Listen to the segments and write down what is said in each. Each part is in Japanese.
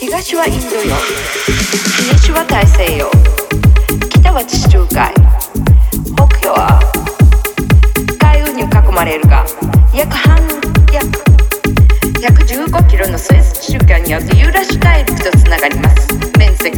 東はインド洋。西は大西洋。北は地中海。北標は海運に囲まれるが約半約115キロのスイス地中間によってユーラシ大陸とつながります。面積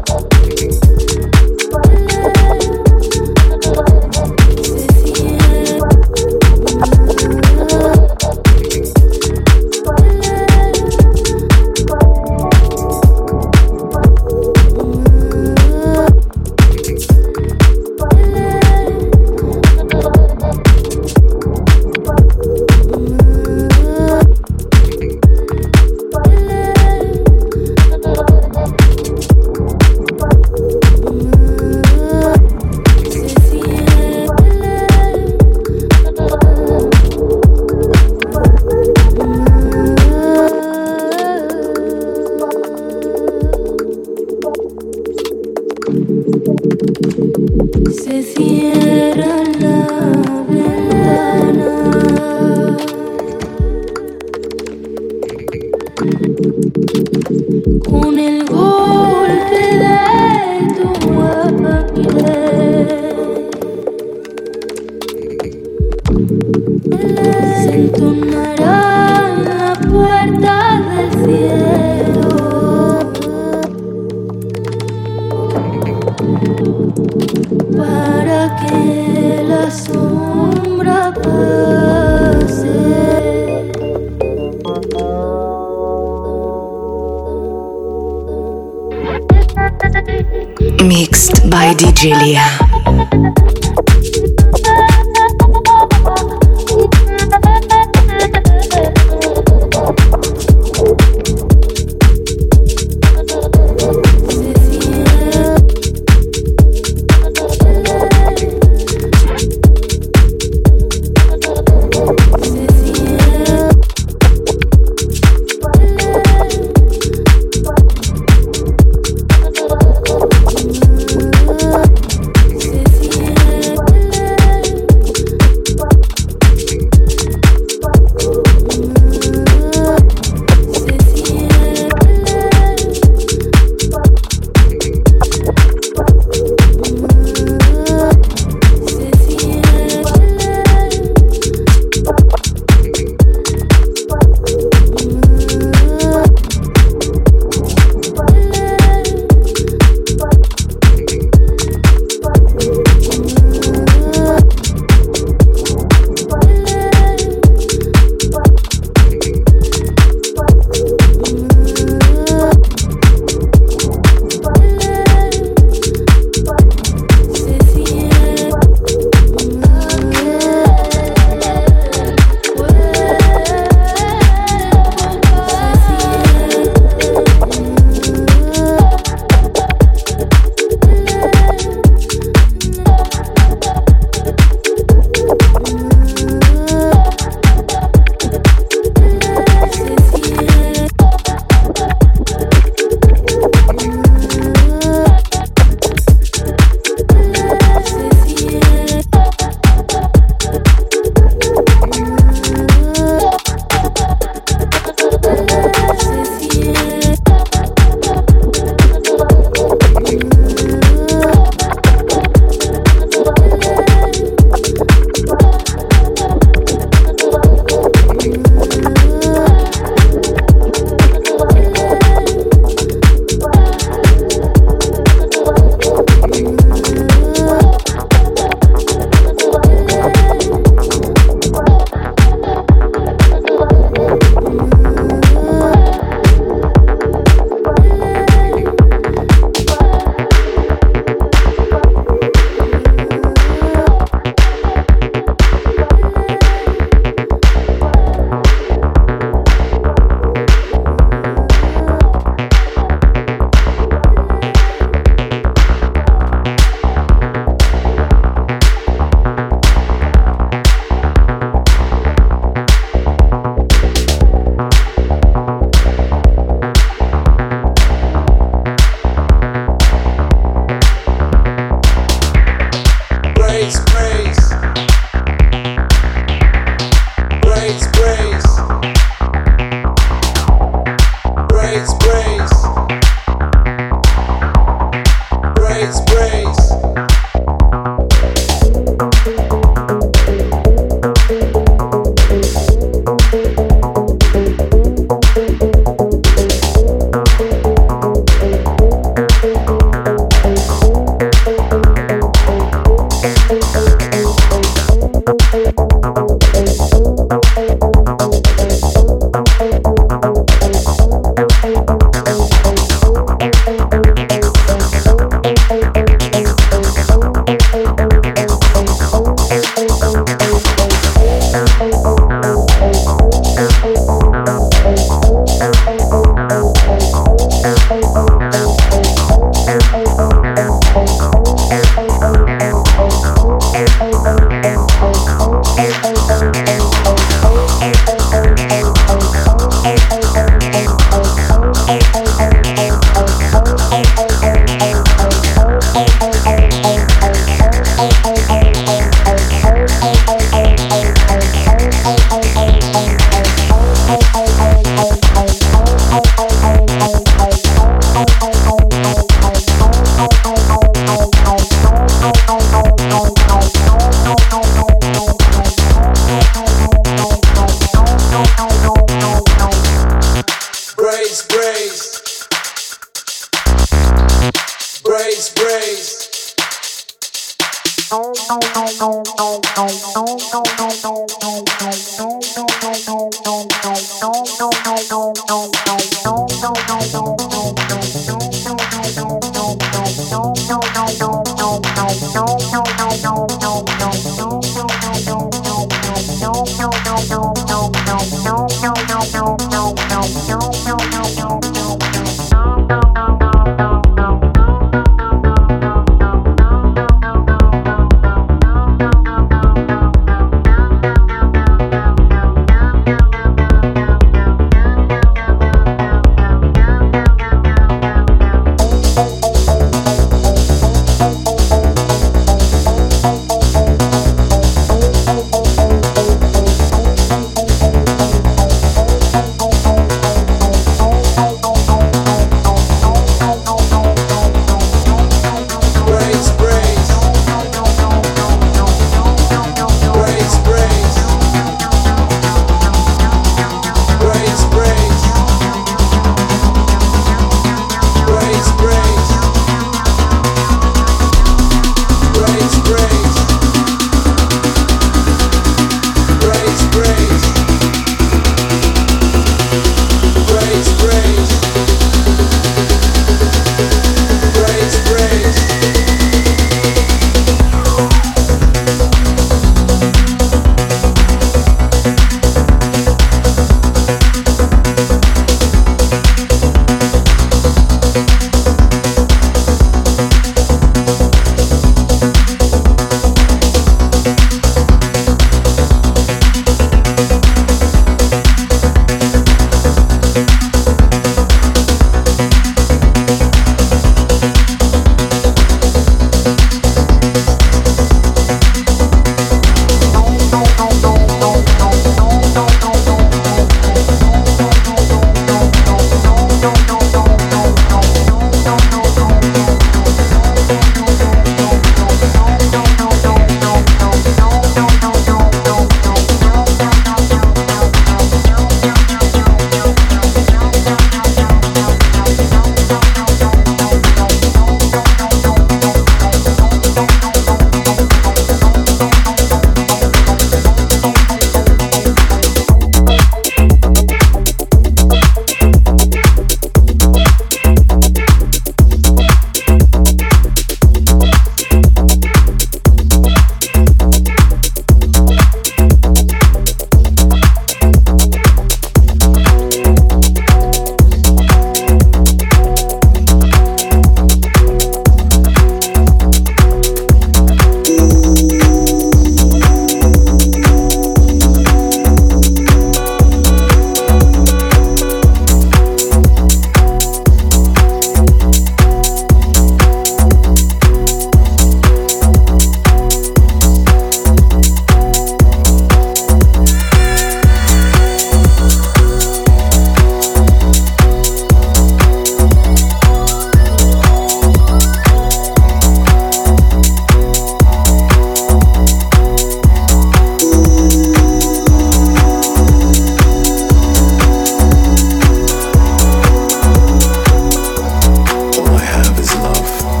love.